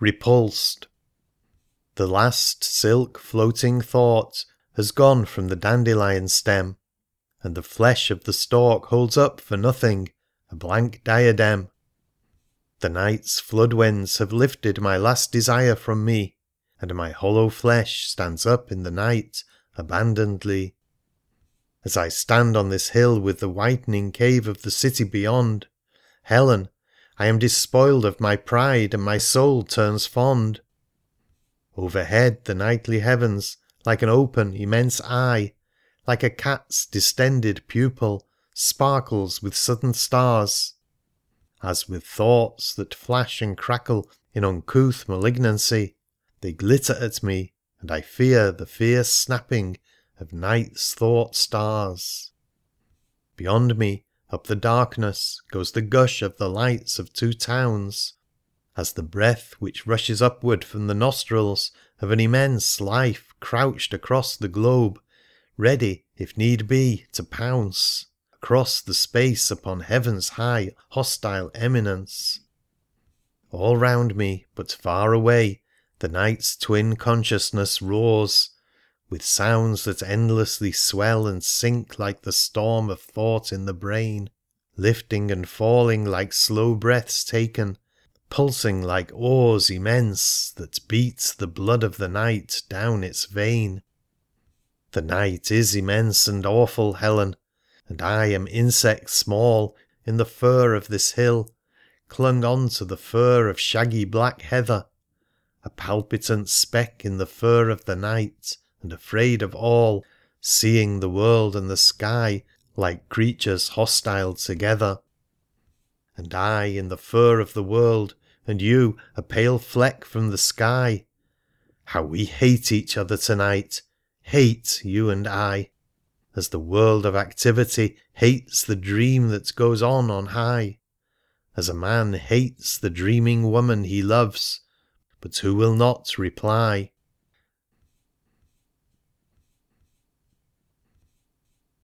repulsed. The last silk floating thought has gone from the dandelion stem, And the flesh of the stalk holds up for nothing a blank diadem. The night's flood winds have lifted my last desire from me, And my hollow flesh stands up in the night abandonedly. As I stand on this hill with the whitening cave of the city beyond, Helen, I am despoiled of my pride, and my soul turns fond. Overhead the nightly heavens, like an open, immense eye, Like a cat's distended pupil, sparkles with sudden stars, As with thoughts that flash and crackle in uncouth malignancy They glitter at me, and I fear the fierce snapping of night's thought stars. Beyond me, up the darkness, goes the gush of the lights of two towns, As the breath which rushes upward from the nostrils of an immense life crouched across the globe, ready, if need be, to pounce Across the space upon heaven's high hostile eminence. All round me, but far away, the night's twin consciousness roars, With sounds that endlessly swell and sink like the storm of thought in the brain, Lifting and falling like slow breaths taken, pulsing like oars immense That beat the blood of the night down its vein. The night is immense and awful, Helen, and I am insect small In the fur of this hill, clung on to the fur of shaggy black heather, A palpitant speck in the fur of the night, and afraid of all, Seeing the world and the sky like creatures hostile together. And I in the fur of the world, and you a pale fleck from the sky. How we hate each other to night — hate, you and I — As the world of activity hates the dream that goes on on high, As a man hates the dreaming woman he loves, but who will not reply.